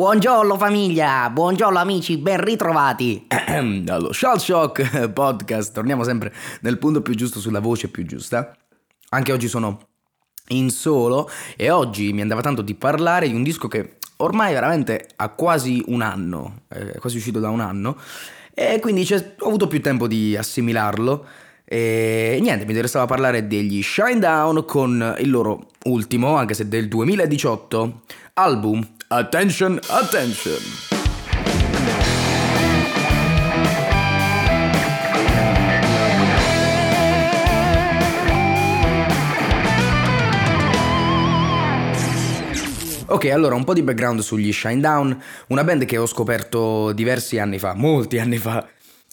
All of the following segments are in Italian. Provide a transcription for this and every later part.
Buongiorno famiglia, buongiorno amici, ben ritrovati dallo Shell Shock Podcast. Torniamo sempre nel punto più giusto sulla voce più giusta. Anche oggi sono in solo e oggi mi andava tanto di parlare di un disco che ormai veramente ha quasi un anno, è quasi uscito da un anno e quindi ho avuto più tempo di assimilarlo. E niente, mi interessava parlare degli Shine Down con il loro ultimo, anche se del 2018, album Attention, Attention. Ok, allora un po' di background sugli Shine Down, una band che ho scoperto diversi anni fa, molti anni fa,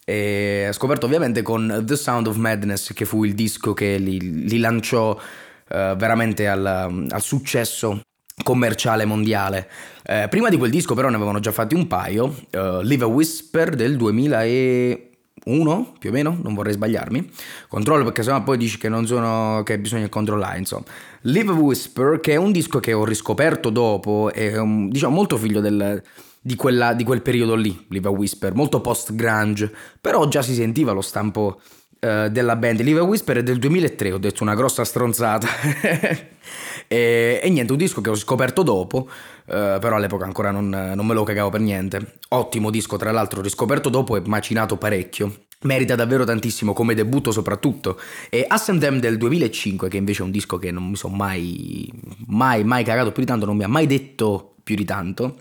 e ho scoperto ovviamente con The Sound of Madness, che fu il disco che li, li lanciò uh, veramente al, al, successo commerciale mondiale. Eh, prima di quel disco però ne avevano già fatti un paio, uh, Live a Whisper del 2001 più o meno, non vorrei sbagliarmi. Controllo perché sennò poi dici che non sono che bisogna controllare, insomma. Live a Whisper che è un disco che ho riscoperto dopo, è un, diciamo molto figlio del di, quella, di quel periodo lì, Live a Whisper, molto post-grunge, però già si sentiva lo stampo uh, della band. Live a Whisper è del 2003, ho detto una grossa stronzata. e, e, niente, un disco che ho scoperto dopo, uh, però all'epoca ancora non, non me lo cagavo per niente. Ottimo disco, tra l'altro, riscoperto dopo e macinato parecchio. Merita davvero tantissimo come debutto soprattutto. E Assendem del 2005, che invece è un disco che non mi sono mai, mai, mai cagato più di tanto, non mi ha mai detto più di tanto.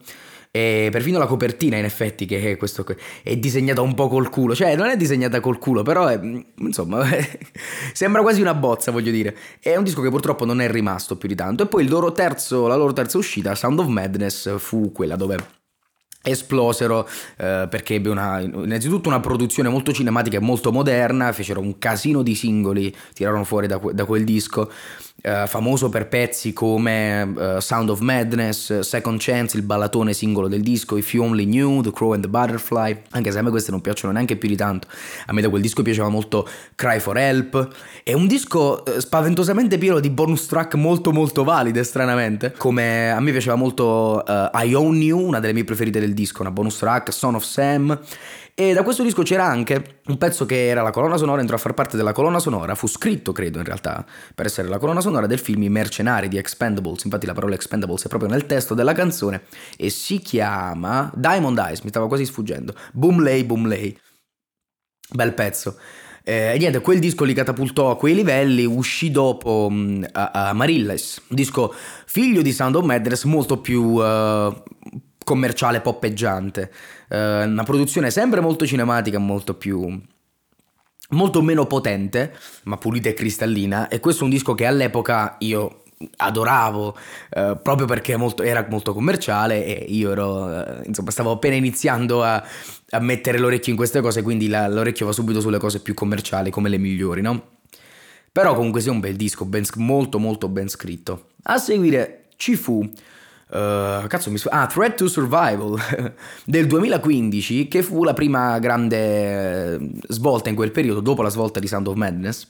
E perfino la copertina, in effetti, che è, questo, è disegnata un po' col culo. Cioè, non è disegnata col culo, però è, insomma, sembra quasi una bozza, voglio dire. È un disco che purtroppo non è rimasto più di tanto. E poi loro terzo, la loro terza uscita, Sound of Madness, fu quella dove esplosero eh, perché ebbe una, innanzitutto una produzione molto cinematica e molto moderna, fecero un casino di singoli, tirarono fuori da, da quel disco Uh, famoso per pezzi come uh, Sound of Madness, Second Chance, il ballatone singolo del disco, If You Only Knew, The Crow and the Butterfly, anche se a me queste non piacciono neanche più di tanto, a me da quel disco piaceva molto Cry for Help, è un disco uh, spaventosamente pieno di bonus track molto molto valide stranamente, come a me piaceva molto I Own You, una delle mie preferite del disco, una bonus track, Son of Sam, e da questo disco c'era anche un pezzo che era la colonna sonora, entrò a far parte della colonna sonora, fu scritto credo in realtà per essere la colonna sonora del film I Mercenari di Expendables, infatti la parola Expendables è proprio nel testo della canzone e si chiama Diamond Eyes, mi stava quasi sfuggendo, Boom Lay Boom Lay, bel pezzo. Eh, e niente, quel disco li catapultò a quei livelli, uscì dopo mh, a, a Marilles, un disco figlio di Sound of Madness molto più uh, commerciale, poppeggiante. Uh, una produzione sempre molto cinematica, molto più molto meno potente, ma pulita e cristallina. E questo è un disco che all'epoca io adoravo uh, proprio perché molto, era molto commerciale e io ero, uh, insomma, stavo appena iniziando a, a, mettere l'orecchio in queste cose, quindi la, l'orecchio va subito sulle cose più commerciali, come le migliori, no? Però comunque sia un bel disco, ben, molto molto ben scritto. A seguire ci fu Uh, cazzo mi sf- ah, Threat to Survival del 2015 che fu la prima grande eh, svolta in quel periodo dopo la svolta di Sound of Madness.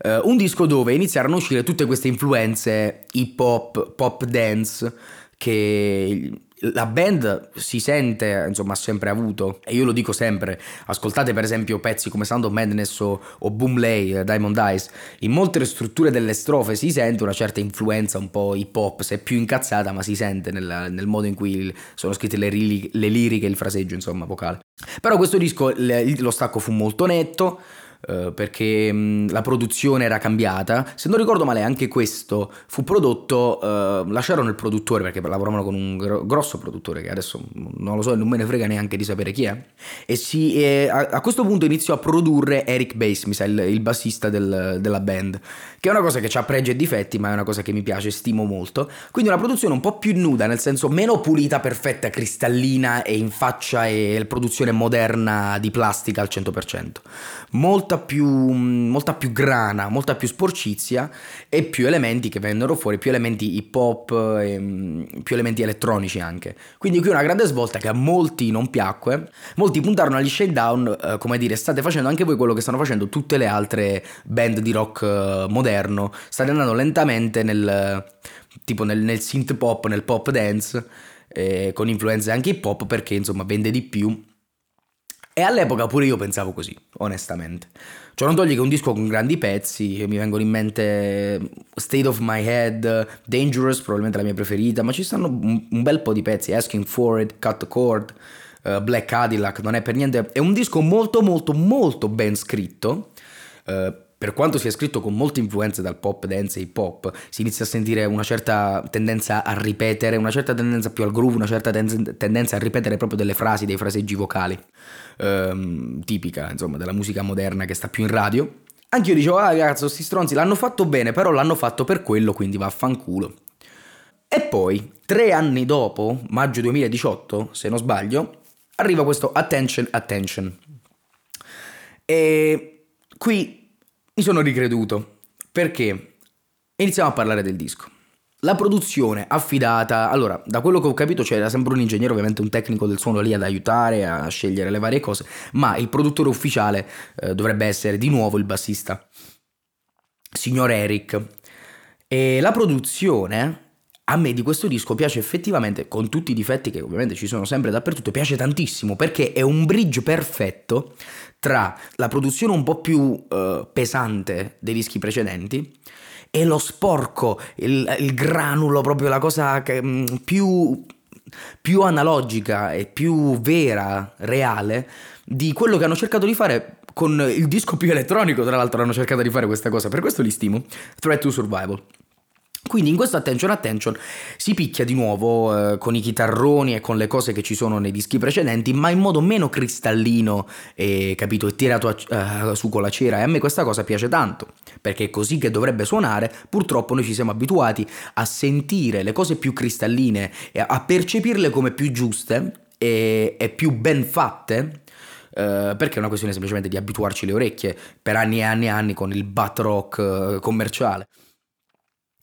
Uh, un disco dove iniziarono a uscire tutte queste influenze hip hop, pop dance che la band si sente, insomma, ha sempre avuto, e io lo dico sempre, ascoltate per esempio pezzi come Sound of Madness o, o Boom Lay, eh, Diamond Eyes, in molte strutture delle strofe si sente una certa influenza un po' hip hop, se più incazzata, ma si sente nel, nel modo in cui sono scritte le, le liriche il fraseggio, insomma, vocale. Però questo disco, lo stacco fu molto netto, Uh, perché mh, la produzione era cambiata. Se non ricordo male, anche questo fu prodotto. Uh, lasciarono il produttore perché lavoravano con un gro- grosso produttore che adesso non lo so non me ne frega neanche di sapere chi è. E, si, e a, a, questo punto iniziò a produrre Eric Bass, mi sa, il, il bassista del, della band, che è una cosa che ha pregi e difetti, ma è una cosa che mi piace, stimo molto. Quindi una produzione un po' più nuda, nel senso meno pulita, perfetta, cristallina e in faccia e produzione moderna di plastica al 100%. Molto molta più, molta più grana, molta più sporcizia e più elementi che vennero fuori, più elementi hip hop, mm, più elementi elettronici anche. Quindi qui una grande svolta che a molti non piacque, molti puntarono agli shakedown, eh, come dire, state facendo anche voi quello che stanno facendo tutte le altre band di rock eh, moderno, state andando lentamente nel tipo nel, nel synth pop, nel pop dance eh, con influenze anche hip hop perché insomma vende di più. E all'epoca pure io pensavo così, onestamente. Ciò non toglie che un disco con grandi pezzi, mi vengono in mente State of My Head, Dangerous, probabilmente la mia preferita, ma ci stanno un, bel po' di pezzi, Asking For It, Cut Cord, uh, Black Cadillac, non è per niente... È un disco molto molto molto ben scritto. Uh, per quanto sia scritto con molte influenze dal pop, dance e hip hop, si inizia a sentire una certa tendenza a ripetere, una certa tendenza più al groove, una certa ten- tendenza a ripetere proprio delle frasi, dei fraseggi vocali, ehm, tipica insomma della musica moderna che sta più in radio. Anch'io dicevo, ah ragazzi, sti stronzi l'hanno fatto bene, però l'hanno fatto per quello, quindi vaffanculo. E poi, tre anni dopo, maggio 2018, se non sbaglio, arriva questo Attention, Attention. E qui mi sono ricreduto perché iniziamo a parlare del disco. La produzione affidata, allora, da quello che ho capito c'era sempre un ingegnere, ovviamente un tecnico del suono lì ad aiutare a scegliere le varie cose, ma il produttore ufficiale eh, dovrebbe essere di nuovo il bassista, signor Eric. E la produzione a me di questo disco piace effettivamente, con tutti i difetti che ovviamente ci sono sempre dappertutto, piace tantissimo perché è un bridge perfetto tra la produzione un po' più uh, pesante dei dischi precedenti e lo sporco, il, il granulo, proprio la cosa che, mh, mm, più, più analogica e più vera, reale, di quello che hanno cercato di fare con il disco più elettronico, tra l'altro hanno cercato di fare questa cosa, per questo li stimo, Threat to Survival. Quindi in questo Attention Attention si picchia di nuovo eh, con i chitarroni e con le cose che ci sono nei dischi precedenti, ma in modo meno cristallino e, capito, e tirato a, uh, su con la cera. E a me questa cosa piace tanto, perché è così che dovrebbe suonare. Purtroppo noi ci siamo abituati a sentire le cose più cristalline e a percepirle come più giuste e, e più ben fatte Uh, perché è una questione semplicemente di abituarci le orecchie per anni e anni e anni con il butt rock uh, commerciale.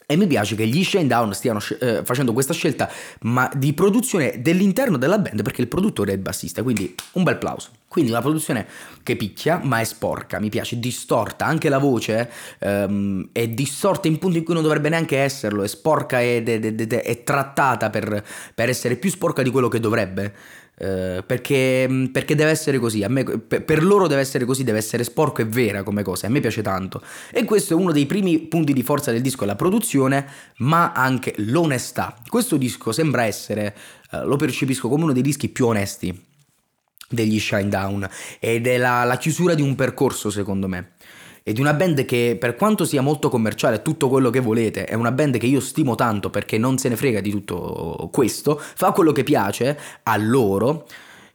E mi piace che gli Shane Down stiano eh, facendo questa scelta ma di produzione dell'interno della band perché il produttore è il bassista, quindi un bel plauso. Quindi una produzione che picchia ma è sporca, mi piace, distorta, anche la voce ehm, è distorta in punti in cui non dovrebbe neanche esserlo, è sporca ed è, è, è, è trattata per, per essere più sporca di quello che dovrebbe. Uh, perché, perché, deve essere così, me, per, loro deve essere così, deve essere sporco e vera come cosa, a me piace tanto. E questo è uno dei primi punti di forza del disco, la produzione, ma anche l'onestà. Questo disco sembra essere, uh, lo percepisco come uno dei dischi più onesti degli Shine Down ed è la, la chiusura di un percorso secondo me e di una band che per quanto sia molto commerciale, tutto quello che volete, è una band che io stimo tanto perché non se ne frega di tutto questo, fa quello che piace a loro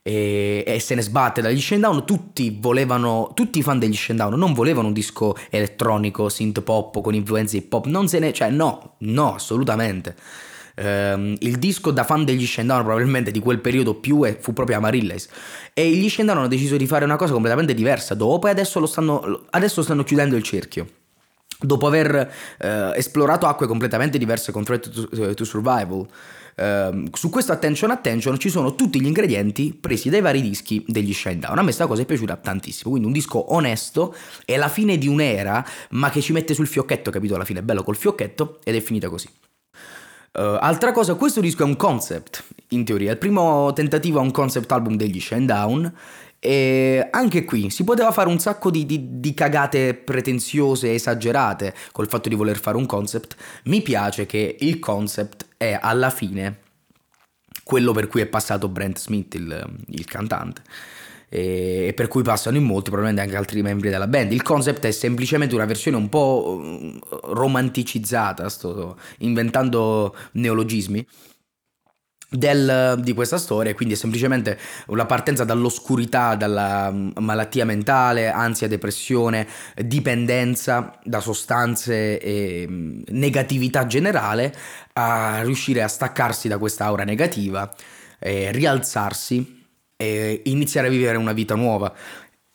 e, e se ne sbatte dagli Shendown, tutti volevano, tutti i fan degli Shendown non volevano un disco elettronico, synth pop con influenze hip hop, non se ne, cioè no, no, assolutamente. Um, il disco da fan degli Shendown probabilmente di quel periodo più fu proprio Amaryllis e gli Shendown hanno deciso di fare una cosa completamente diversa dopo e adesso, stanno, adesso stanno chiudendo il cerchio dopo aver uh, esplorato acque completamente diverse con Threat to, to Survival Uh, su questo Attention Attention ci sono tutti gli ingredienti presi dai vari dischi degli Shinedown. A me questa cosa è piaciuta tantissimo. Quindi un disco onesto, è la fine di un'era, ma che ci mette sul fiocchetto, capito? Alla fine è bello col fiocchetto ed è finita così. Uh, altra cosa, questo disco è un concept, in teoria, il primo tentativo a un concept album degli Down. E anche qui si poteva fare un sacco di, di, di, cagate pretenziose, esagerate col fatto di voler fare un concept. Mi piace che il concept è alla fine quello per cui è passato Brent Smith, il, il cantante e per cui passano in molti, probabilmente anche altri membri della band. Il concept è semplicemente una versione un po' mm, romanticizzata, sto inventando neologismi. Del, di questa storia, quindi è semplicemente una partenza dall'oscurità, dalla mm, malattia mentale, ansia, depressione, dipendenza da sostanze e mm, negatività generale, a riuscire a staccarsi da questa aura negativa, e rialzarsi e iniziare a vivere una vita nuova.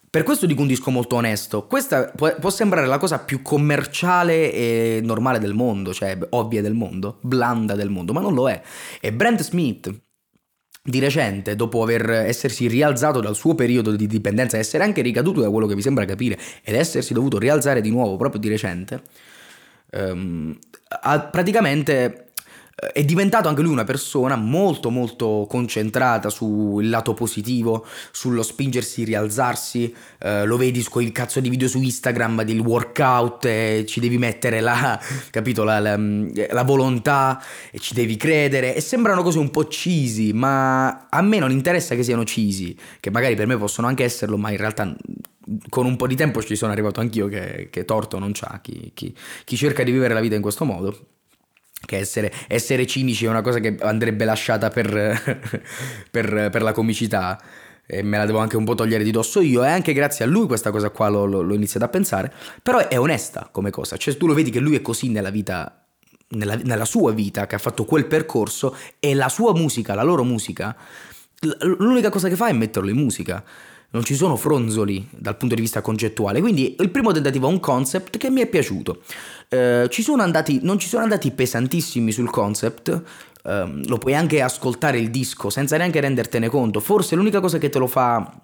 Per questo dico un disco molto onesto. Questa può, sembrare la cosa più commerciale e normale del mondo, cioè ovvia del mondo, blanda del mondo, ma non lo è. E Brent Smith, di recente, dopo aver essersi rialzato dal suo periodo di dipendenza, essere anche ricaduto da quello che mi sembra capire, ed essersi dovuto rialzare di nuovo proprio di recente, um, ha praticamente è diventato anche lui una persona molto molto concentrata sul lato positivo, sullo spingersi, rialzarsi, eh, lo vedi con il cazzo di video su Instagram del workout, e ci devi mettere la, capito, la, la, la, volontà e ci devi credere. E sembrano cose un po' cheesy, ma a me non interessa che siano cheesy, che magari per me possono anche esserlo, ma in realtà con un po' di tempo ci sono arrivato anch'io che, che torto non c'ha chi, chi, chi cerca di vivere la vita in questo modo che essere, essere, cinici è una cosa che andrebbe lasciata per, per, per, la comicità. E me la devo anche un po' togliere di dosso io. E anche grazie a lui questa cosa qua l'ho, l'ho iniziato a pensare. Però è onesta come cosa. Cioè tu lo vedi che lui è così nella vita nella, nella sua vita che ha fatto quel percorso e la sua musica la loro musica l'unica cosa che fa è metterlo in musica non ci sono fronzoli dal punto di vista concettuale. Quindi il primo tentativo è un concept che mi è piaciuto. Eh, ci andati, non ci sono andati pesantissimi sul concept, eh, lo puoi anche ascoltare il disco senza neanche rendertene conto. Forse l'unica cosa che te lo fa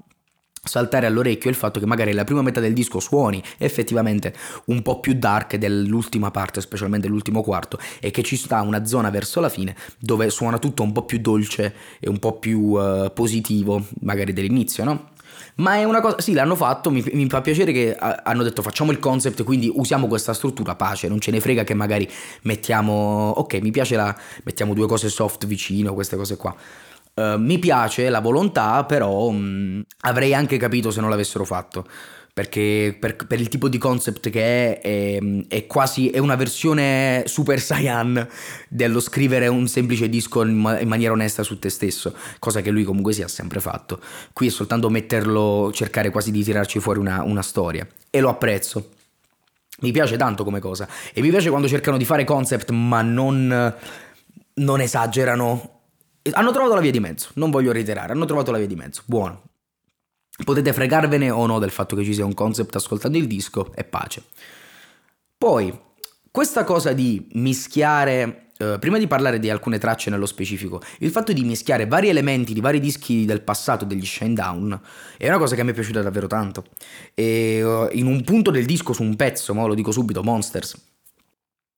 saltare all'orecchio è il fatto che magari la prima metà del disco suoni effettivamente un po' più dark dell'ultima parte, specialmente l'ultimo quarto, e che ci sta una zona verso la fine dove suona tutto un po' più dolce e un po' più uh, positivo, magari dell'inizio, no? Ma è una cosa, sì, l'hanno fatto, mi, mi, fa piacere che hanno detto facciamo il concept, quindi usiamo questa struttura, pace, non ce ne frega che magari mettiamo, ok, mi piace la, mettiamo due cose soft vicino, queste cose qua. Uh, mi piace la volontà, però mh, mm, avrei anche capito se non l'avessero fatto perché per, per, il tipo di concept che è, è, è, quasi è una versione super saiyan dello scrivere un semplice disco in, ma, in, maniera onesta su te stesso, cosa che lui comunque si ha sempre fatto. Qui è soltanto metterlo, cercare quasi di tirarci fuori una, una storia e lo apprezzo. Mi piace tanto come cosa e mi piace quando cercano di fare concept ma non, non esagerano. Hanno trovato la via di mezzo, non voglio reiterare, hanno trovato la via di mezzo, buono. Potete fregarvene o no del fatto che ci sia un concept ascoltando il disco e pace. Poi, questa cosa di mischiare Uh, prima di parlare di alcune tracce nello specifico, il fatto di mischiare vari elementi di vari dischi del passato degli Shinedown è una cosa che mi è piaciuta davvero tanto. E uh, in un punto del disco, su un pezzo, ma lo dico subito, Monsters,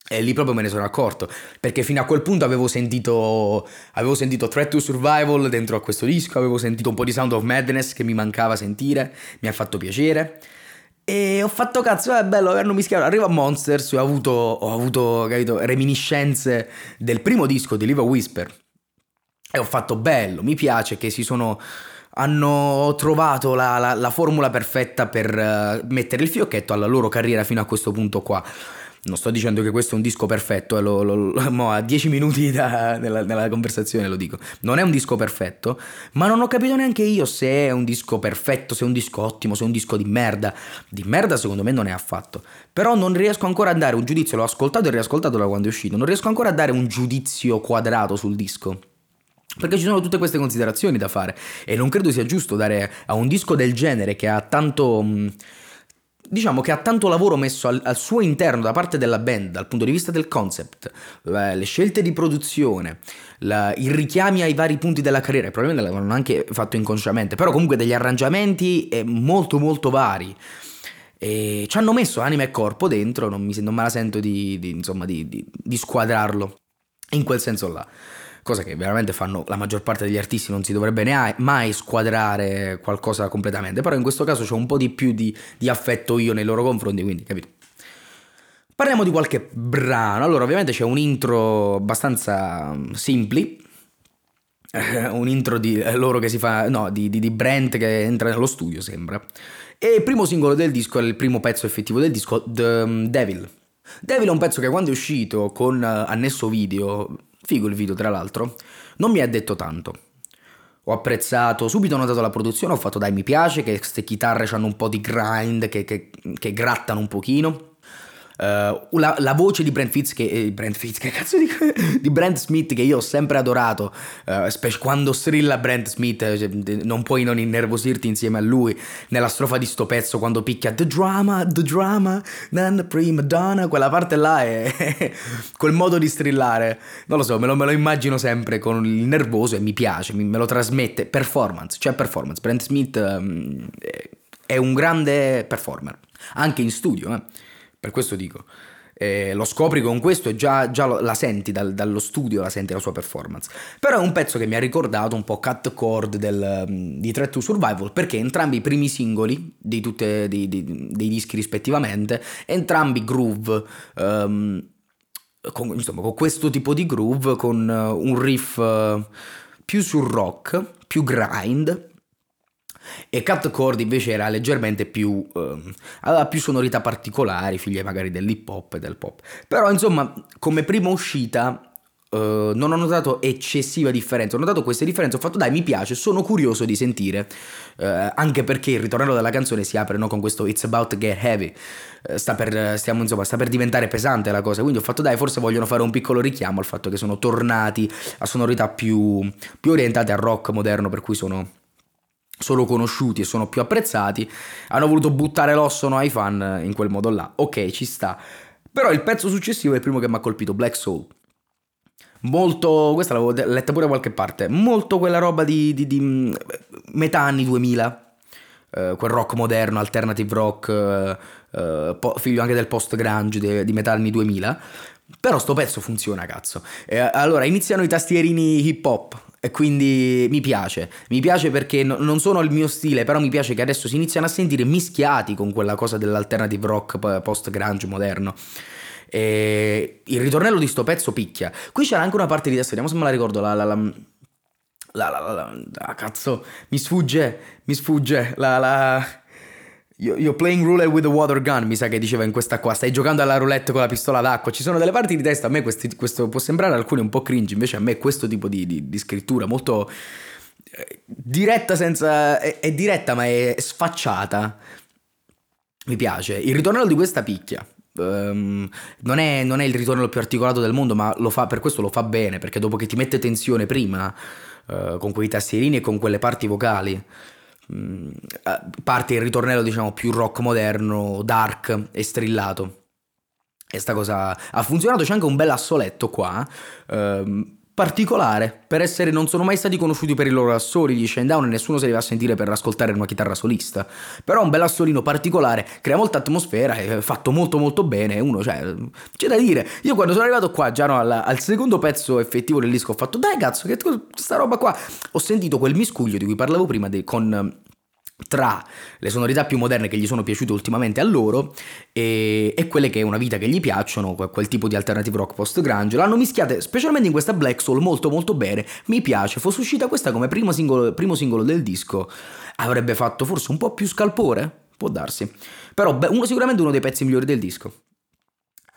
e lì proprio me ne sono accorto, perché fino a quel punto avevo sentito, avevo sentito Threat to Survival dentro a questo disco, avevo sentito un po' di Sound of Madness che mi mancava sentire, mi ha fatto piacere. E ho fatto cazzo, è bello, hanno mischiato. Arrivo a Monsters ho avuto, ho avuto capito, reminiscenze del primo disco di Live Whisper. E ho fatto bello, mi piace che si sono hanno trovato la, la, la formula perfetta per uh, mettere il fiocchetto alla loro carriera fino a questo punto qua. Non sto dicendo che questo è un disco perfetto, eh, lo, lo, lo, a 10 minuti da, nella, nella, conversazione lo dico. Non è un disco perfetto, ma non ho capito neanche io se è un disco perfetto, se è un disco ottimo, se è un disco di merda. Di merda secondo me non è affatto. Però non riesco ancora a dare un giudizio, l'ho ascoltato e riascoltato da quando è uscito, non riesco ancora a dare un giudizio quadrato sul disco. Perché ci sono tutte queste considerazioni da fare e non credo sia giusto dare a un disco del genere che ha tanto... Mh, diciamo che ha tanto lavoro messo al, al, suo interno da parte della band, dal punto di vista del concept, le scelte di produzione, la, i richiami ai vari punti della carriera, probabilmente l'avevano anche fatto inconsciamente, però comunque degli arrangiamenti eh, molto molto vari. E ci hanno messo anima e corpo dentro, non, mi, non me la sento di, di, insomma, di, di squadrarlo in quel senso là cosa che veramente fanno la maggior parte degli artisti, non si dovrebbe neanche mai squadrare qualcosa completamente, però in questo caso c'è un po' di più di, di affetto io nei loro confronti, quindi capito. Parliamo di qualche brano, allora ovviamente c'è un intro abbastanza mm, simpli, un intro di loro che si fa, no, di, di, di Brent che entra nello studio sembra. E il primo singolo del disco il primo pezzo effettivo del disco, The mm, Devil. Devil è un pezzo che quando è uscito con eh, annesso video Figo il video, tra l'altro. Non mi ha detto tanto. Ho apprezzato, subito ho notato la produzione, ho fatto dai mi piace che queste chitarre hanno un po' di grind, che, che, che grattano un pochino. Uh, la, la, voce di Brent Fitz, che, eh, Brent Fitz, che cazzo di, di Brent Smith che io ho sempre adorato, uh, specie quando strilla Brent Smith, cioè, non puoi non innervosirti insieme a lui nella strofa di sto pezzo quando picchia The drama, the drama, then the prima donna, quella parte là è quel modo di strillare, non lo so, me lo, me lo, immagino sempre con il nervoso e mi piace, mi, me lo trasmette, performance, cioè performance, Brent Smith um, è un grande performer, anche in studio, eh per questo dico. Eh, lo scopri con questo e già, già la senti dal, dallo studio, la senti la sua performance. Però è un pezzo che mi ha ricordato un po' Cut Chord del, di Threat to Survival perché entrambi i primi singoli di tutte, di, di, dei dischi rispettivamente, entrambi groove. Um, con, insomma, con questo tipo di groove, con uh, un riff uh, più sul rock, più grind, e Chord invece era leggermente più um, aveva più sonorità particolari, figlie magari dell'hip hop e del pop. Però insomma, come prima uscita Uh, non ho notato eccessiva differenza, ho notato queste differenze, ho fatto dai mi piace, sono curioso di sentire, uh, anche perché il ritornello della canzone si apre no, con questo It's about to get heavy, uh, sta, per, stiamo, insomma, sta per diventare pesante la cosa, quindi ho fatto dai forse vogliono fare un piccolo richiamo al fatto che sono tornati a sonorità più, più orientate al rock moderno, per cui sono sono conosciuti e sono più apprezzati, hanno voluto buttare l'ossono ai fan in quel modo là. Ok, ci sta. Però il pezzo successivo è il primo che mi ha colpito, Black Soul. Molto, questa l'avevo letta pure da qualche parte, molto quella roba di, di, di mm, metà anni 2000, eh, quel rock moderno, alternative rock, eh, eh, figlio anche del post grunge di, di metà anni 2000. Però sto pezzo funziona, cazzo. allora, iniziano i tastierini hip hop, e quindi mi piace, mi piace perché no, non sono il mio stile, però mi piace che adesso si iniziano a sentire mischiati con quella cosa dell'alternative rock post grunge moderno. E il ritornello di sto pezzo picchia. Qui c'era anche una parte di testa, vediamo se me la ricordo, la, la, la la, la, la, la, cazzo, mi sfugge, mi sfugge, la, la, You're playing roulette with a water gun, mi sa che diceva in questa qua. Stai giocando alla roulette con la pistola d'acqua. Ci sono delle parti di testa. A me questi, questo può sembrare alcune un po' cringe. Invece a me questo tipo di, di, di scrittura molto eh, diretta senza. È, è, diretta ma è sfacciata. Mi piace. Il ritornello di questa picchia. Um, non, è, non, è, il ritornello più articolato del mondo, ma fa, per questo lo fa bene. Perché dopo che ti mette tensione prima, uh, con quei tastierini e con quelle parti vocali parte il ritornello diciamo più rock moderno, dark e strillato. E sta cosa ha funzionato, c'è anche un bel assoletto qua, ehm, particolare, per essere, non sono mai stati conosciuti per i loro assoli, gli Shinedown e nessuno se li va a sentire per ascoltare una chitarra solista, però un bel assolino particolare, crea molta atmosfera, è fatto molto molto bene, uno, cioè, c'è da dire, io quando sono arrivato qua, già no, al, al, secondo pezzo effettivo del disco, ho fatto, dai cazzo, che sta roba qua, ho sentito quel miscuglio di cui parlavo prima, de, con tra le sonorità più moderne che gli sono piaciute ultimamente a loro e, e, quelle che è una vita che gli piacciono, quel tipo di alternative rock post grunge, l'hanno mischiate specialmente in questa Black Soul molto molto bene, mi piace, fosse uscita questa come primo singolo, primo singolo del disco, avrebbe fatto forse un po' più scalpore, può darsi, però beh, uno, sicuramente uno dei pezzi migliori del disco.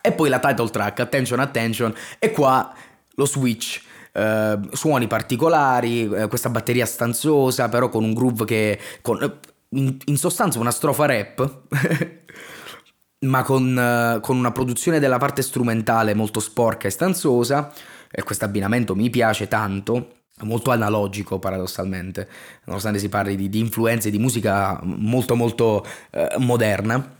E poi la title track, Attention Attention, e qua lo switch eh, suoni particolari, eh, questa batteria stanzosa, però con un groove che... Con, eh, in, in, sostanza una strofa rap, ma con, eh, con una produzione della parte strumentale molto sporca e stanzosa, e questo abbinamento mi piace tanto molto analogico paradossalmente, nonostante si parli di, di influenze di musica molto molto eh, moderna.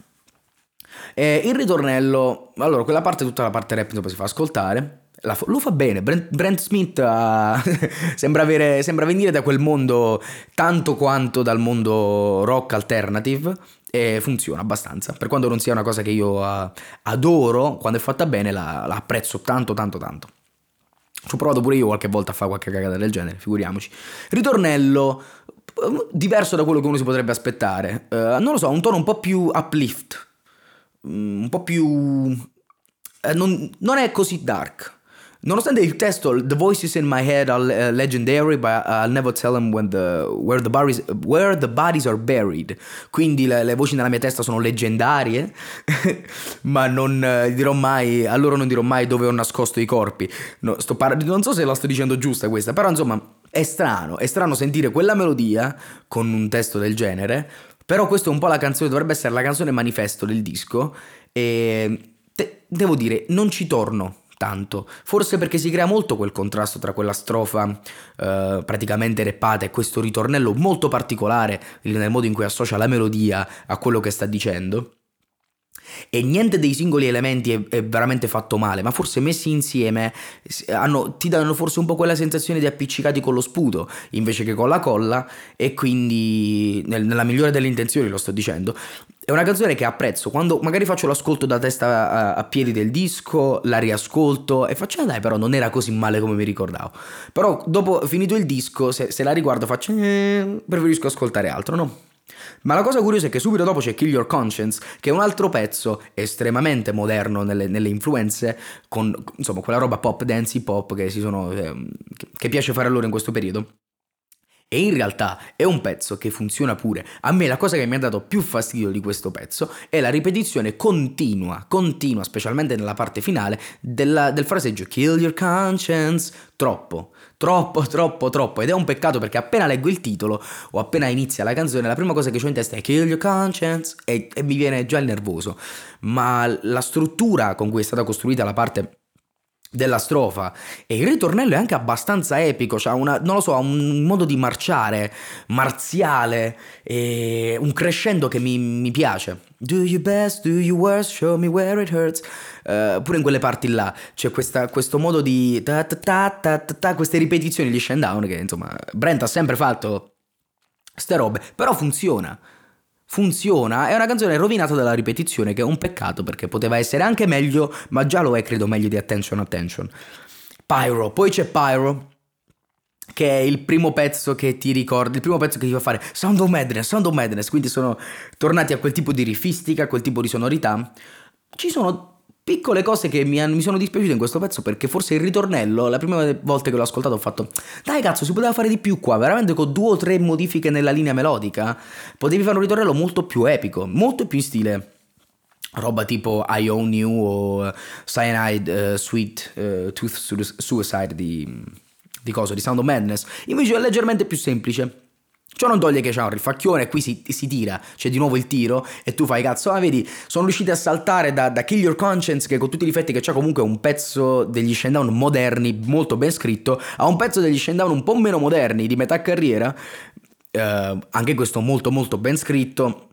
E il ritornello, allora quella parte, tutta la parte rap dopo si fa ascoltare, la, lo fa bene, Brent, Brent Smith uh, sembra, avere, sembra venire da quel mondo tanto quanto dal mondo rock alternative e funziona abbastanza. Per quanto non sia una cosa che io uh, adoro, quando è fatta bene la, la, apprezzo tanto tanto tanto. Ci ho provato pure io qualche volta a fare qualche cagata del genere, figuriamoci. Ritornello uh, diverso da quello che uno si potrebbe aspettare. Uh, non lo so, un tono un po' più uplift, mm, un po' più... Eh, non, non è così dark Nonostante il testo The voices in my head are uh, legendary, but I'll never tell them the, where, the bodies, where, the bodies, are buried. Quindi le, le voci nella mia testa sono leggendarie, ma non uh, dirò mai, a loro non dirò mai dove ho nascosto i corpi. No, par- non so se la sto dicendo giusta questa, però insomma è strano, è strano sentire quella melodia con un testo del genere, però questa è un po' la canzone, dovrebbe essere la canzone manifesto del disco e te, devo dire, non ci torno tanto. Forse perché si crea molto quel contrasto tra quella strofa eh, praticamente reppata e questo ritornello molto particolare nel modo in cui associa la melodia a quello che sta dicendo. E niente dei singoli elementi è, è veramente fatto male, ma forse messi insieme hanno, ti danno forse un po' quella sensazione di appiccicati con lo sputo invece che con la colla e quindi nel, nella migliore delle intenzioni lo sto dicendo. È una canzone che apprezzo, quando magari faccio l'ascolto da testa a, a piedi del disco, la riascolto e faccio, ah dai però non era così male come mi ricordavo. Però dopo finito il disco, se, se la riguardo faccio, eh, preferisco ascoltare altro, no? Ma la cosa curiosa è che subito dopo c'è Kill Your Conscience, che è un altro pezzo estremamente moderno nelle, nelle influenze, con insomma quella roba pop, dance, hip hop che, sono, eh, che piace fare a loro in questo periodo. E in realtà è un pezzo che funziona pure. A me la cosa che mi ha dato più fastidio di questo pezzo è la ripetizione continua, continua, specialmente nella parte finale, della, del fraseggio Kill your conscience. Troppo, troppo, troppo, troppo. Ed è un peccato perché appena leggo il titolo o appena inizia la canzone, la prima cosa che ho in testa è Kill your conscience e, e mi viene già il nervoso. Ma la struttura con cui è stata costruita la parte della strofa e il ritornello è anche abbastanza epico, cioè una, non lo so, ha un modo di marciare marziale e un crescendo che mi, mi piace. Do your best, do your worst, show me where it hurts. Uh, pure in quelle parti là c'è questa, questo modo di ta ta ta ta queste ripetizioni di Shendown che insomma Brent ha sempre fatto ste robe, però funziona funziona, è una canzone rovinata dalla ripetizione che è un peccato perché poteva essere anche meglio, ma già lo è credo meglio di Attention Attention. Pyro, poi c'è Pyro che è il primo pezzo che ti ricorda, il primo pezzo che ti fa fare Sound of Madness, Sound of Madness, quindi sono tornati a quel tipo di rifistica, a quel tipo di sonorità. Ci sono piccole cose che mi, mi, sono dispiaciute in questo pezzo perché forse il ritornello, la prima volta che l'ho ascoltato ho fatto dai cazzo si poteva fare di più qua, veramente con due o tre modifiche nella linea melodica potevi fare un ritornello molto più epico, molto più in stile roba tipo I Own You o Cyanide uh, Sweet uh, Tooth Suicide di, di cosa, di Sound of Madness, invece è leggermente più semplice Ciò non toglie che c'è un rifacchione qui si, si, tira, c'è di nuovo il tiro e tu fai cazzo, ah vedi, sono riusciti a saltare da, da Kill Your Conscience che con tutti i difetti che c'è comunque un pezzo degli Shendown moderni, molto ben scritto, a un pezzo degli Shendown un po' meno moderni, di metà carriera, eh, anche questo molto molto ben scritto,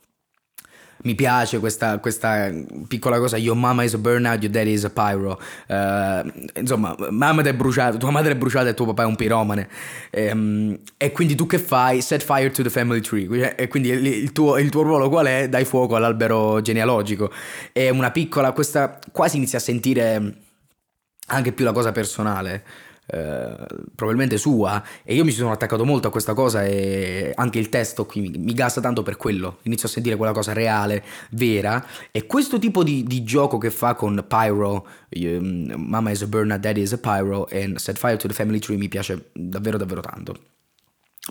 mi piace questa, questa, piccola cosa, your mama is a burnout, your daddy is a pyro. Uh, insomma, mamma è bruciata, tua madre è bruciata e tuo papà è un piromane. Um, e quindi tu che fai? Set fire to the family tree. E quindi il, tuo, il tuo ruolo qual è? Dai fuoco all'albero genealogico. È una piccola, questa quasi inizia a sentire anche più la cosa personale. Eh, probabilmente sua e io mi sono attaccato molto a questa cosa e anche il testo qui mi, mi gasta tanto per quello. Inizio a sentire quella cosa reale, vera. E questo tipo di, di gioco che fa con Pyro um, Mama is a burner, Daddy is a Pyro e Set Fire to the Family Tree mi piace davvero davvero tanto.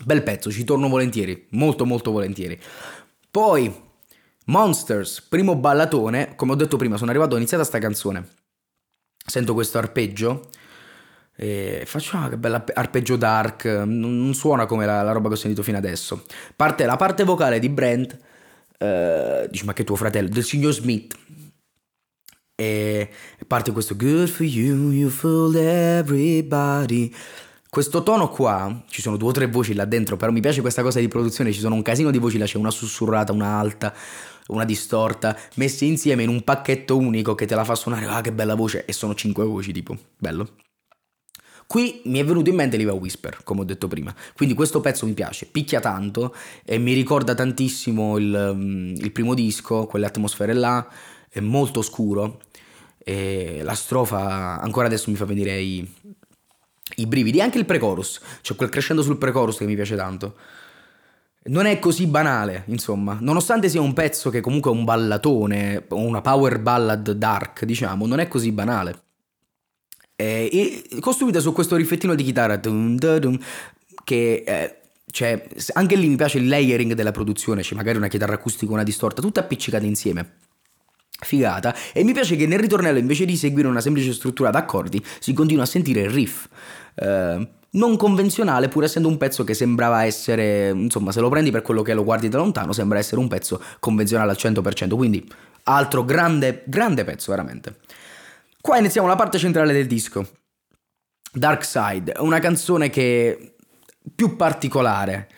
Bel pezzo, ci torno volentieri molto molto volentieri. Poi Monsters, primo ballatone come ho detto prima sono arrivato ho iniziato sta canzone. Sento questo arpeggio e faccio, ah, che bella arpeggio dark, non, suona come la, la, roba che ho sentito fino adesso. Parte la parte vocale di Brent, eh, dici ma che tuo fratello, del signor Smith. E parte questo Good for you, you fooled everybody. Questo tono qua, ci sono due o tre voci là dentro, però mi piace questa cosa di produzione, ci sono un casino di voci là, c'è una sussurrata, una alta, una distorta, messe insieme in un pacchetto unico che te la fa suonare, ah che bella voce, e sono cinque voci tipo, bello. Qui mi è venuto in mente Liva Whisper, come ho detto prima. Quindi questo pezzo mi piace, picchia tanto e mi ricorda tantissimo il, mm, il primo disco, quelle atmosfere là, è molto scuro. E la strofa ancora adesso mi fa venire i, i brividi, anche il pre-chorus, c'è quel crescendo sul pre-chorus che mi piace tanto. Non è così banale, insomma, nonostante sia un pezzo che comunque è un ballatone, una power ballad dark, diciamo, non è così banale eh, costruita su questo riflettino di chitarra che eh, cioè, anche lì mi piace il layering della produzione, c'è magari una chitarra acustica, una distorta, tutte appiccicate insieme. Figata, e mi piace che nel ritornello invece di seguire una semplice struttura d'accordi si continua a sentire il riff. Eh, non convenzionale, pur essendo un pezzo che sembrava essere, insomma, se lo prendi per quello che lo guardi da lontano, sembra essere un pezzo convenzionale al 100%. Quindi, altro grande, grande pezzo, veramente. Qua iniziamo la parte centrale del disco. Dark Side, una canzone che è più particolare.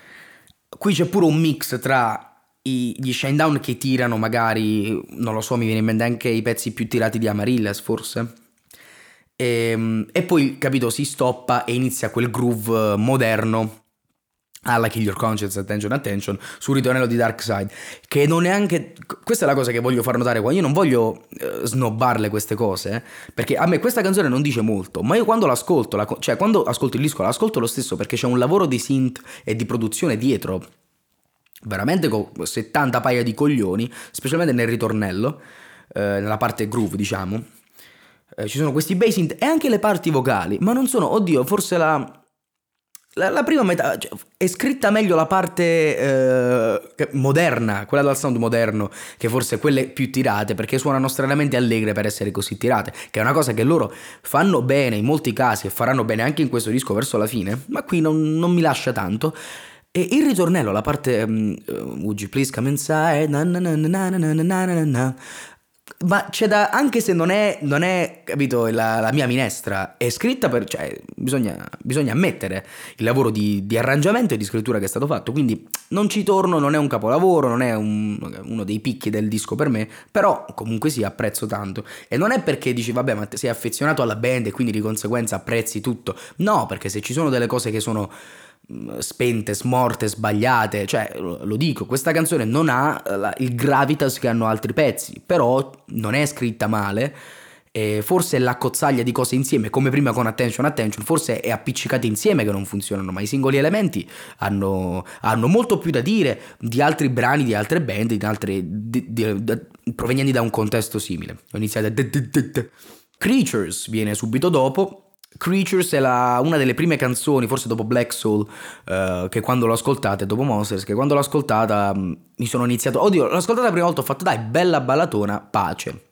Qui c'è pure un mix tra gli Shinedown che tirano magari, non lo so, mi viene in mente anche i pezzi più tirati di Amaryllis forse. E, ehm, e poi, capito, si stoppa e inizia quel groove moderno alla Kill Your Conscience, Attention, Attention, sul ritornello di Dark Side, che non è anche... Questa è la cosa che voglio far notare qua, io non voglio uh, snobbarle queste cose, eh, perché a me questa canzone non dice molto, ma io quando l'ascolto, la, cioè quando ascolto il disco l'ascolto lo stesso perché c'è un lavoro di synth e di produzione dietro veramente con 70 paia di coglioni, specialmente nel ritornello, eh, nella parte groove, diciamo. Eh, ci sono questi bass e anche le parti vocali, ma non sono, oddio, forse la, la, la prima metà cioè, è scritta meglio la parte eh, moderna, quella dal sound moderno, che forse quelle più tirate, perché suonano stranamente allegre per essere così tirate, che è una cosa che loro fanno bene in molti casi e faranno bene anche in questo disco verso la fine, ma qui non, non mi lascia tanto. E il ritornello, la parte um, Would you please come inside? Na na na na na na na ma c'è da. anche se non è, non è capito, la, la, mia minestra, è scritta per. cioè, bisogna, bisogna ammettere il lavoro di, di, arrangiamento e di scrittura che è stato fatto. Quindi non ci torno, non è un capolavoro, non è un, uno dei picchi del disco per me, però comunque sì, apprezzo tanto. E non è perché dici, vabbè, ma sei affezionato alla band e quindi di conseguenza apprezzi tutto. No, perché se ci sono delle cose che sono spente, smorte, sbagliate, cioè lo dico, questa canzone non ha la, il gravitas che hanno altri pezzi, però non è scritta male, forse è la cozzaglia di cose insieme, come prima con Attention Attention, forse è appiccicate insieme che non funzionano, ma i singoli elementi hanno, hanno molto più da dire di altri brani, di altre band, di altre, di, di, provenienti da un contesto simile. Ho iniziato a... Creatures viene subito dopo, Creatures è la, una delle prime canzoni, forse dopo Black Soul, uh, che quando l'ho ascoltata, e dopo Monsters, che quando l'ho ascoltata um, mi sono iniziato, oddio, l'ho ascoltata la prima volta, ho fatto dai, bella ballatona, pace.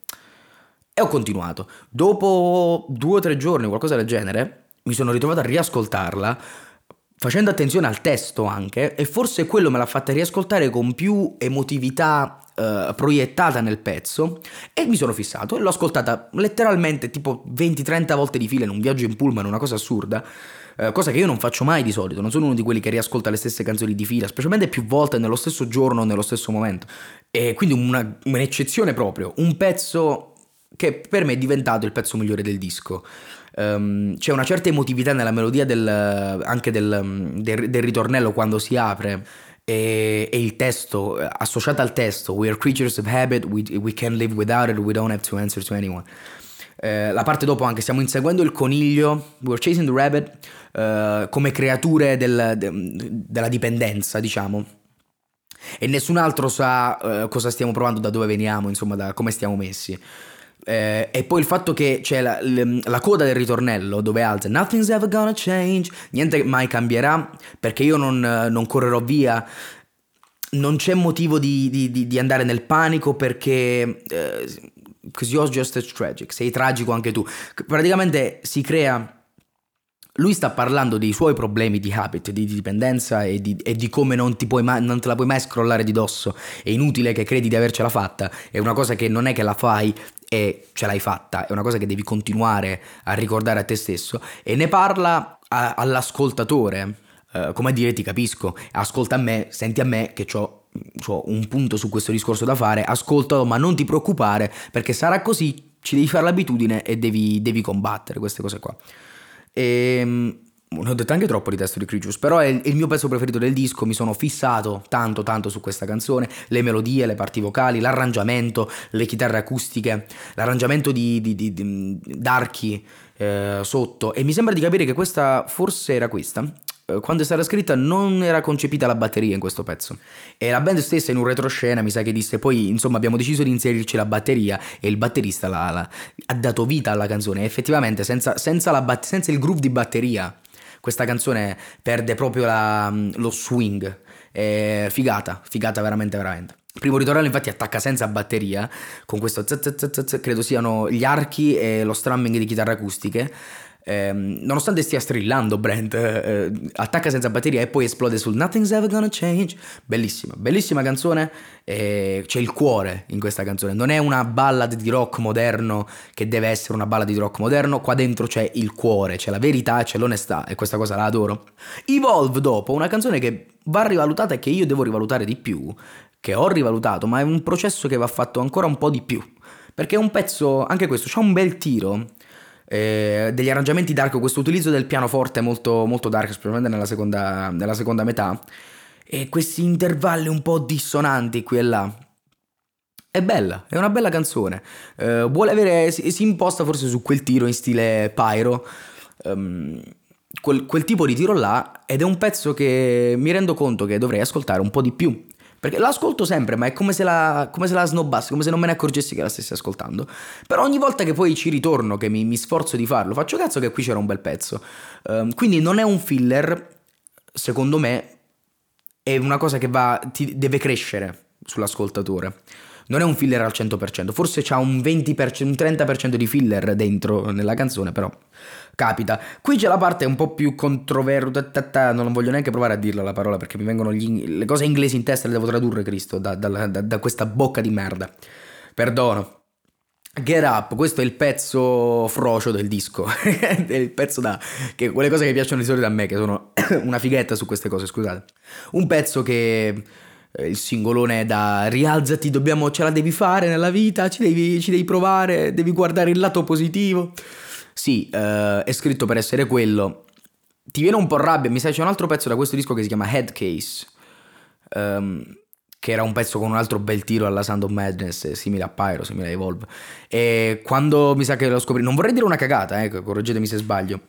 E ho continuato. Dopo due o tre giorni, qualcosa del genere, mi sono ritrovato a riascoltarla, facendo attenzione al testo anche, e forse quello me l'ha fatta riascoltare con più emotività uh, proiettata nel pezzo e mi sono fissato e l'ho ascoltata letteralmente tipo 20-30 volte di fila in un viaggio in pullman, una cosa assurda. Uh, cosa che io non faccio mai di solito, non sono uno di quelli che riascolta le stesse canzoni di fila, specialmente più volte nello stesso giorno o nello stesso momento. E quindi una, un'eccezione proprio, un pezzo che per me è diventato il pezzo migliore del disco. Um, c'è una certa emotività nella melodia del, anche del, del, del ritornello quando si apre e, e, il testo, associato al testo, we are creatures of habit, we, we can live without it, we don't have to answer to anyone. Eh, la parte dopo anche stiamo inseguendo il coniglio, we chasing the rabbit, eh, come creature del, de, della dipendenza, diciamo. E nessun altro sa eh, cosa stiamo provando, da dove veniamo, insomma, da come stiamo messi. Eh, e poi il fatto che c'è la, la, coda del ritornello dove alza Nothing's ever gonna change, niente mai cambierà perché io non, non correrò via. Non c'è motivo di, di, di andare nel panico perché. Eh, you're just as tragic, sei tragico anche tu. Praticamente si crea lui sta parlando dei suoi problemi di habit, di dipendenza e di, e di come non, mai, non, te la puoi mai scrollare di dosso. È inutile che credi di avercela fatta, è una cosa che non è che la fai e ce l'hai fatta, è una cosa che devi continuare a ricordare a te stesso. E ne parla a, all'ascoltatore, uh, come a dire ti capisco, ascolta a me, senti a me che ho un punto su questo discorso da fare, ascoltalo ma non ti preoccupare perché sarà così, ci devi fare l'abitudine e devi, devi combattere queste cose qua. E, ne ho detto anche troppo di testo di Creatures, però è il mio pezzo preferito del disco, mi sono fissato tanto tanto su questa canzone, le melodie, le parti vocali, l'arrangiamento, le chitarre acustiche, l'arrangiamento di, di, di, di d'archi eh, sotto e mi sembra di capire che questa forse era questa. Eh, quando è stata scritta non era concepita la batteria in questo pezzo e la band stessa in un retroscena mi sa che disse poi insomma abbiamo deciso di inserirci la batteria e il batterista la, la, ha dato vita alla canzone effettivamente senza, senza, la, senza il groove di batteria questa canzone perde proprio la, lo swing. È figata, figata veramente, veramente. Primo ritornello infatti attacca senza batteria, con questo credo siano gli archi e lo strumming di chitarre acustiche. Eh, nonostante stia strillando Brent, eh, attacca senza batteria e poi esplode sul Nothing's Ever Gonna Change. Bellissima, bellissima canzone. Eh, c'è il cuore in questa canzone. Non è una ballad di rock moderno che deve essere una ballad di rock moderno. Qua dentro c'è il cuore, c'è la verità, c'è l'onestà e questa cosa la adoro. Evolve dopo, una canzone che va rivalutata e che io devo rivalutare di più che ho rivalutato, ma è un processo che va fatto ancora un po' di più. Perché è un pezzo, anche questo, c'ha un bel tiro, eh, degli arrangiamenti dark, questo utilizzo del pianoforte molto, molto dark, specialmente nella seconda, nella seconda metà, e questi intervalli un po' dissonanti qui e là. È bella, è una bella canzone. Uh, vuole avere, si, si, imposta forse su quel tiro in stile pyro. Um, quel, quel, tipo di tiro là ed è un pezzo che mi rendo conto che dovrei ascoltare un po' di più. Perché l'ascolto sempre, ma è come se la, come se la snobbassi, come se non me ne accorgessi che la stessi ascoltando. Però ogni volta che poi ci ritorno, che mi, mi sforzo di farlo, faccio cazzo che qui c'era un bel pezzo. Um, quindi non è un filler, secondo me, è una cosa che va, ti deve crescere sull'ascoltatore. Non è un filler al 100%, forse c'ha un 20%, un 30% di filler dentro nella canzone, però capita. Qui c'è la parte un po' più controversa, non voglio neanche provare a dirla la parola perché mi vengono gli, le cose inglesi in testa, le devo tradurre, Cristo, da, da, da, da questa bocca di merda. Perdono. Get Up, questo è il pezzo frocio del disco, è il pezzo da... che quelle cose che piacciono di solito a me, che sono una fighetta su queste cose, scusate. Un pezzo che il singolone da rialzati, dobbiamo, ce la devi fare nella vita, ci devi, ci devi provare, devi guardare il lato positivo. Sì, uh, è scritto per essere quello. Ti viene un po' rabbia, mi sa c'è un altro pezzo da questo disco che si chiama Head Case. Um, che era un pezzo con un altro bel tiro alla Sound of Madness, simile a Pyro, simile a Evolve. E quando mi sa che lo scoprì, non vorrei dire una cagata, eh, correggetemi se sbaglio,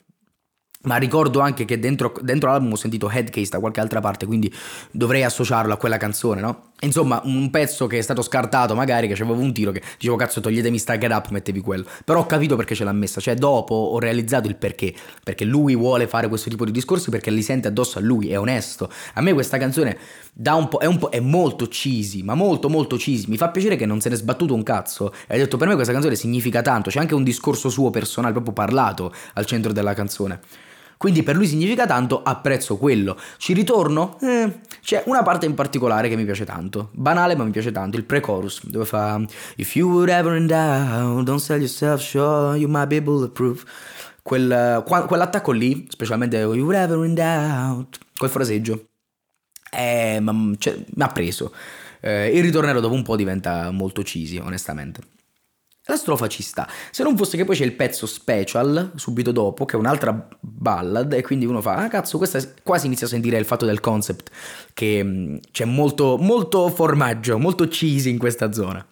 ma ricordo anche che dentro, dentro, l'album ho sentito Headcase da qualche altra parte, quindi dovrei associarlo a quella canzone, no? Insomma, un pezzo che è stato scartato, magari, che c'avevo un tiro che dicevo, cazzo, toglietemi sta get up, mettevi quello. Però ho capito perché ce l'ha messa, cioè dopo ho realizzato il perché. Perché lui vuole fare questo tipo di discorsi, perché li sente addosso a lui, è onesto. A me questa canzone un è, un è molto cheesy, ma molto molto cheesy. Mi fa piacere che non se ne è sbattuto un cazzo. E ha detto, per me questa canzone significa tanto, c'è anche un discorso suo personale, proprio parlato, al centro della canzone. Quindi per lui significa tanto, apprezzo quello. Ci ritorno? Eh, c'è una parte in particolare che mi piace tanto. Banale, ma mi piace tanto. Il pre-chorus, dove fa If you would ever in doubt, don't sell yourself short, you might be bulletproof. Quel, quell'attacco lì, specialmente You would ever in doubt, quel fraseggio, eh, mi ha preso. Eh, il ritornello dopo un po' diventa molto cheesy, onestamente. La strofa ci sta, se non fosse che poi c'è il pezzo special subito dopo, che è un'altra ballad, e quindi uno fa, ah cazzo, questa quasi inizia a sentire il fatto del concept, che c'è molto, molto formaggio, molto cheesy in questa zona.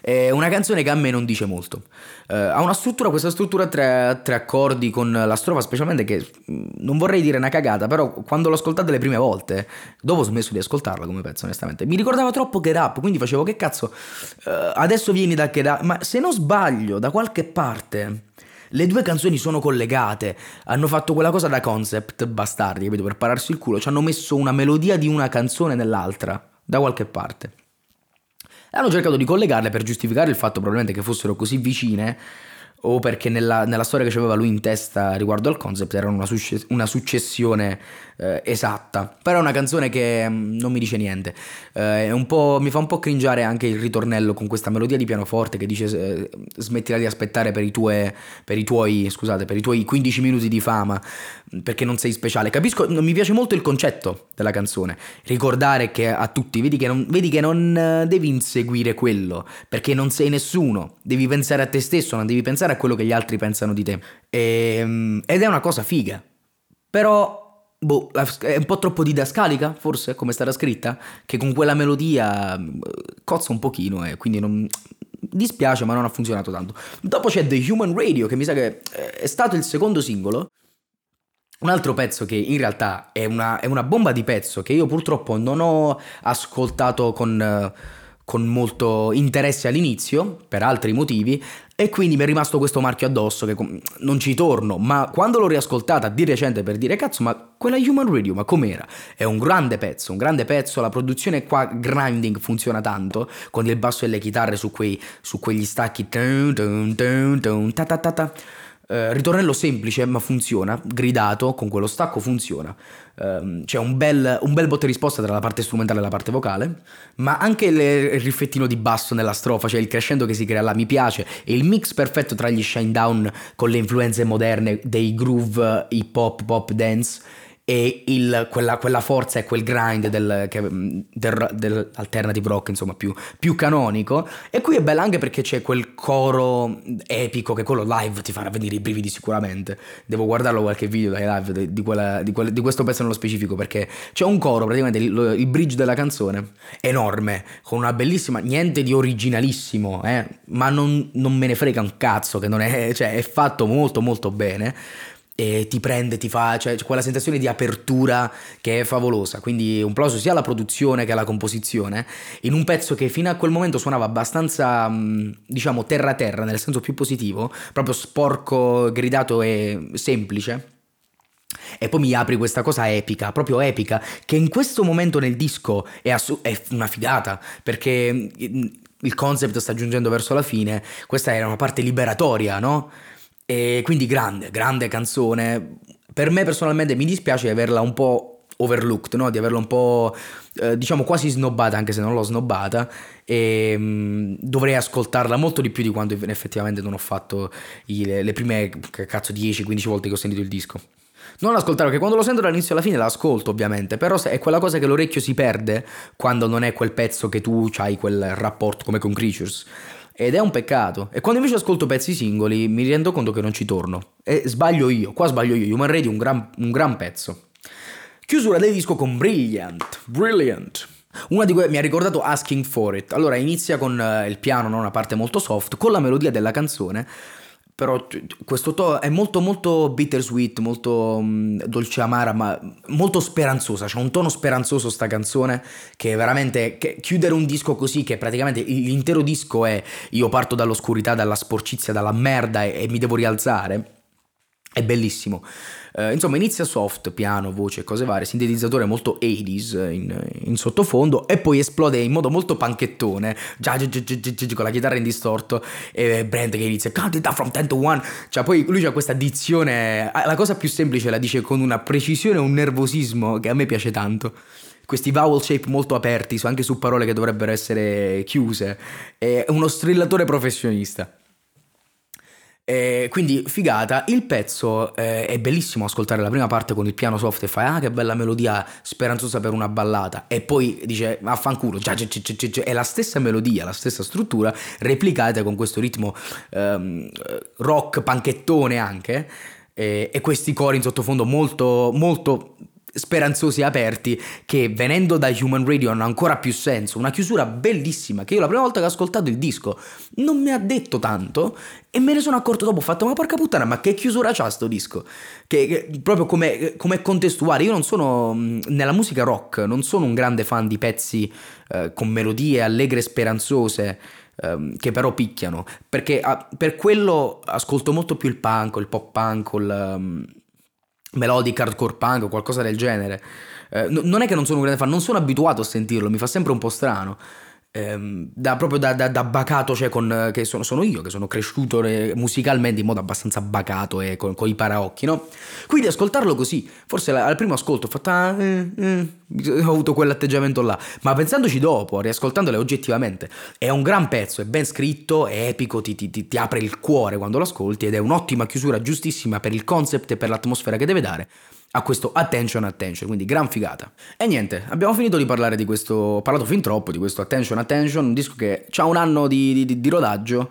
È una canzone che a me non dice molto. Uh, ha una struttura, questa struttura a tre, tre, accordi con la strofa, specialmente che mm, non vorrei dire una cagata, però quando l'ho ascoltata le prime volte, dopo ho smesso di ascoltarla come pezzo, onestamente, mi ricordava troppo Get Up, quindi facevo che cazzo, uh, adesso vieni da Get Up, ma se non sbaglio, da qualche parte... Le due canzoni sono collegate, hanno fatto quella cosa da concept, bastardi, capito? Per pararsi il culo, ci hanno messo una melodia di una canzone nell'altra, da qualche parte. E hanno cercato di collegarle per giustificare il fatto probabilmente che fossero così vicine o perché nella, nella storia che aveva lui in testa riguardo al concept era una, succe- una successione eh, esatta. Però è una canzone che mh, mm, non mi dice niente. Eh, mi fa un po' cringiare anche il ritornello con questa melodia di pianoforte che dice eh, smettila di aspettare per i, tue, per i tuoi scusate, per i tuoi 15 minuti di fama perché non sei speciale. Capisco, mi piace molto il concetto della canzone. Ricordare che a tutti, vedi che non, vedi che non eh, devi inseguire quello perché non sei nessuno. Devi pensare a te stesso, non devi pensare a quello che gli altri pensano di te. E, ehm, ed è una cosa figa. Però Boh, è un po' troppo didascalica, forse, come stata scritta, che con quella melodia mm, cozza un pochino e quindi non... dispiace ma non ha funzionato tanto. Dopo c'è The Human Radio, che mi sa che eh, è stato il secondo singolo. Un altro pezzo che in realtà è una, è una bomba di pezzo che io purtroppo non ho ascoltato con... Uh, con molto interesse all'inizio, per altri motivi, e quindi mi è rimasto questo marchio addosso che non ci torno, ma quando l'ho riascoltata di recente per dire cazzo, ma quella Human Radio, ma com'era? È un grande pezzo, un grande pezzo, la produzione qua grinding funziona tanto, con il basso e le chitarre su, quei, su quegli stacchi. Uh, ritornello semplice ma funziona, gridato con quello stacco funziona. Uh, c'è un bel, un bel botte risposta tra la parte strumentale e la parte vocale, ma anche il riffettino di basso nella strofa, cioè il crescendo che si crea là, mi piace. E il mix perfetto tra gli shine down con le influenze moderne dei groove hip hop, pop, dance e il, quella, quella, forza e quel grind del, del, del alternative rock, insomma, più, più, canonico. E qui è bella anche perché c'è quel coro epico che quello live ti farà venire i brividi sicuramente. Devo guardarlo qualche video dai live di, quella, di, quella, di questo pezzo nello specifico perché c'è un coro, praticamente il, il, bridge della canzone, enorme, con una bellissima, niente di originalissimo, eh, ma non, non me ne frega un cazzo che non è, cioè è fatto molto molto bene e ti prende, ti fa, cioè quella sensazione di apertura che è favolosa, quindi un plauso sia alla produzione che alla composizione, in un pezzo che fino a quel momento suonava abbastanza, diciamo, terra-terra, nel senso più positivo, proprio sporco, gridato e semplice. E poi mi apri questa cosa epica, proprio epica, che in questo momento nel disco è, assu- è una figata, perché il concept sta giungendo verso la fine, questa era una parte liberatoria, no? E quindi grande, grande canzone. Per me personalmente mi dispiace di averla un po' overlooked, no? di averla un po' eh, diciamo quasi snobbata, anche se non l'ho snobbata. E mh, mm, dovrei ascoltarla molto di più di quanto effettivamente non ho fatto i, le, le, prime cazzo 10-15 volte che ho sentito il disco. Non l'ascoltare perché quando lo sento dall'inizio alla fine l'ascolto ovviamente, però è quella cosa che l'orecchio si perde quando non è quel pezzo che tu hai quel rapporto come con Creatures. Ed è un peccato. E quando invece ascolto pezzi singoli mi rendo conto che non ci torno. E sbaglio io, qua sbaglio io. Human Radio è un gran, un gran pezzo. Chiusura del disco con Brilliant. Brilliant. Una di quelle mi ha ricordato Asking for It. Allora inizia con uh, il piano, no? una parte molto soft, con la melodia della canzone però questo to è molto molto bittersweet, molto mh, dolce amara, ma molto speranzosa. C'è un tono speranzoso sta canzone che veramente che chiudere un disco così che praticamente l'intero disco è io parto dall'oscurità, dalla sporcizia, dalla merda e, e mi devo rialzare. È bellissimo. Uh, insomma, inizia soft, piano, voce, cose varie, sintetizzatore molto 80s in, in sottofondo e poi esplode in modo molto panchettone, già, già, già, con la chitarra in distorto e Brand che inizia count it from 10 to 1. Cioè, poi lui ha questa dizione, la cosa più semplice la dice con una precisione e un nervosismo che a me piace tanto questi vowel shape molto aperti, anche su parole che dovrebbero essere chiuse. È uno strillatore professionista. Eh, quindi figata, il pezzo eh, è bellissimo ascoltare la prima parte con il piano soft e fai ah che bella melodia speranzosa per una ballata. E poi dice affanculo, già, già, già, già, è la stessa melodia, la stessa struttura replicata con questo ritmo ehm, rock panchettone anche e, e questi cori in sottofondo molto molto speranzosi e aperti che venendo da Human Radio hanno ancora più senso, una chiusura bellissima che io la prima volta che ho ascoltato il disco non mi ha detto tanto e me ne sono accorto dopo, ho fatto ma porca puttana ma che chiusura c'ha sto disco, che, che proprio come, come, contestuale, io non sono nella musica rock, non sono un grande fan di pezzi eh, con melodie allegre e speranzose ehm, che però picchiano, perché ah, per quello ascolto molto più il punk, il pop punk, il, um, melodic hardcore punk o qualcosa del genere. Eh, non è che non sono un grande fan, non sono abituato a sentirlo, mi fa sempre un po' strano. Ehm, da, proprio da, da, da, bacato, cioè con, che sono, sono, io che sono cresciuto musicalmente in modo abbastanza bacato e con, con i paraocchi, no? Quindi ascoltarlo così, forse al primo ascolto ho fatto, ah, eh, eh, ho avuto quell'atteggiamento là, ma pensandoci dopo, riascoltandole oggettivamente, è un gran pezzo, è ben scritto, è epico, ti, ti, ti, ti apre il cuore quando lo ascolti ed è un'ottima chiusura giustissima per il concept e per l'atmosfera che deve dare a questo attention attention, quindi gran figata. E niente, abbiamo finito di parlare di questo, ho parlato fin troppo di questo attention attention, un disco che ha un anno di, di, di rodaggio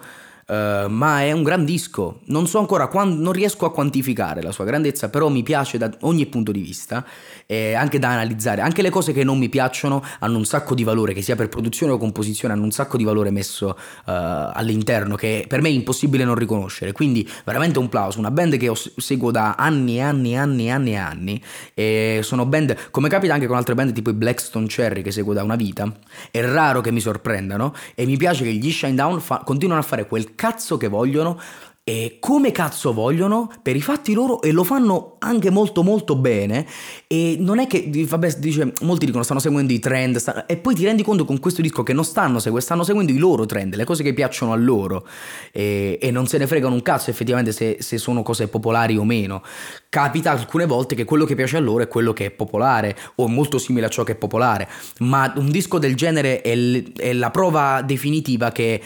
Uh, ma è un gran disco. Non so ancora, quando, non riesco a quantificare la sua grandezza, però mi piace da ogni punto di vista, e anche da analizzare. Anche le cose che non mi piacciono hanno un sacco di valore, che sia per produzione o composizione, hanno un sacco di valore messo uh, all'interno, che per me è impossibile non riconoscere. Quindi veramente un plauso, una band che seguo da anni e anni e anni e anni e anni, e sono band, come capita anche con altre band tipo i Blackstone Cherry che seguo da una vita, è raro che mi sorprendano, e mi piace che gli Shine Down fa- continuano a fare quel cazzo che vogliono e come cazzo vogliono per i fatti loro e lo fanno anche molto molto bene. E non è che vabbè dice molti dicono stanno seguendo i trend stanno, e poi ti rendi conto con questo disco che non stanno seguendo stanno seguendo i loro trend le cose che piacciono a loro. E, e non se ne fregano un cazzo effettivamente se, se, sono cose popolari o meno. Capita alcune volte che quello che piace a loro è quello che è popolare o molto simile a ciò che è popolare. Ma un disco del genere è, l- è la prova definitiva che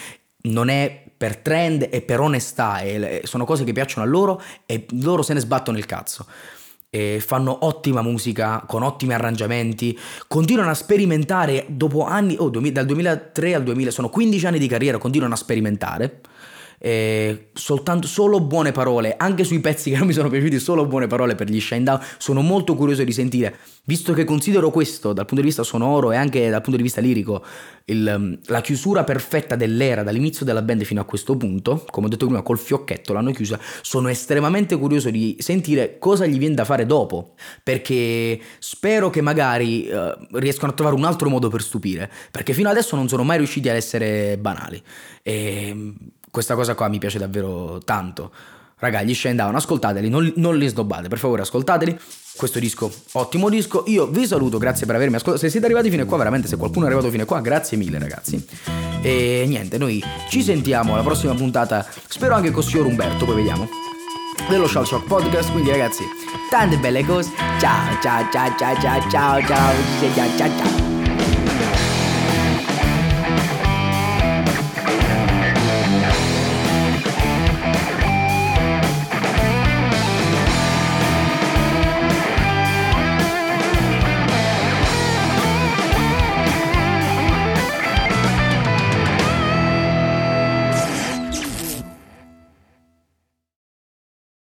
non è per trend e per onestà, e sono cose che piacciono a loro e loro se ne sbattono il cazzo. e fanno ottima musica con ottimi arrangiamenti, continuano a sperimentare dopo anni, oh, dal 2003 al 2000, sono 15 anni di carriera, continuano a sperimentare eh, soltanto, solo buone parole, anche sui pezzi che non mi sono piaciuti, solo buone parole per gli Shinedown. Sono molto curioso di sentire, visto che considero questo dal punto di vista sonoro e anche dal punto di vista lirico il, la chiusura perfetta dell'era dall'inizio della band fino a questo punto, come ho detto prima, col fiocchetto l'hanno chiusa. Sono estremamente curioso di sentire cosa gli viene da fare dopo, perché spero che magari uh, riescano a trovare un altro modo per stupire, perché fino adesso non sono mai riusciti ad essere banali. E questa cosa qua mi piace davvero tanto. Raga, gli Shine Down, ascoltateli, non, non, li snobbate, per favore ascoltateli. Questo disco, ottimo disco. Io vi saluto, grazie per avermi ascoltato. Se siete arrivati fino a qua, veramente, se qualcuno è arrivato fino a qua, grazie mille ragazzi. E niente, noi ci sentiamo alla prossima puntata, spero anche con signor Umberto, poi vediamo. Dello Shell Shock Podcast, quindi ragazzi, tante belle cose. Ciao, ciao, ciao, ciao, ciao, ciao, ciao, ciao, ciao. ciao.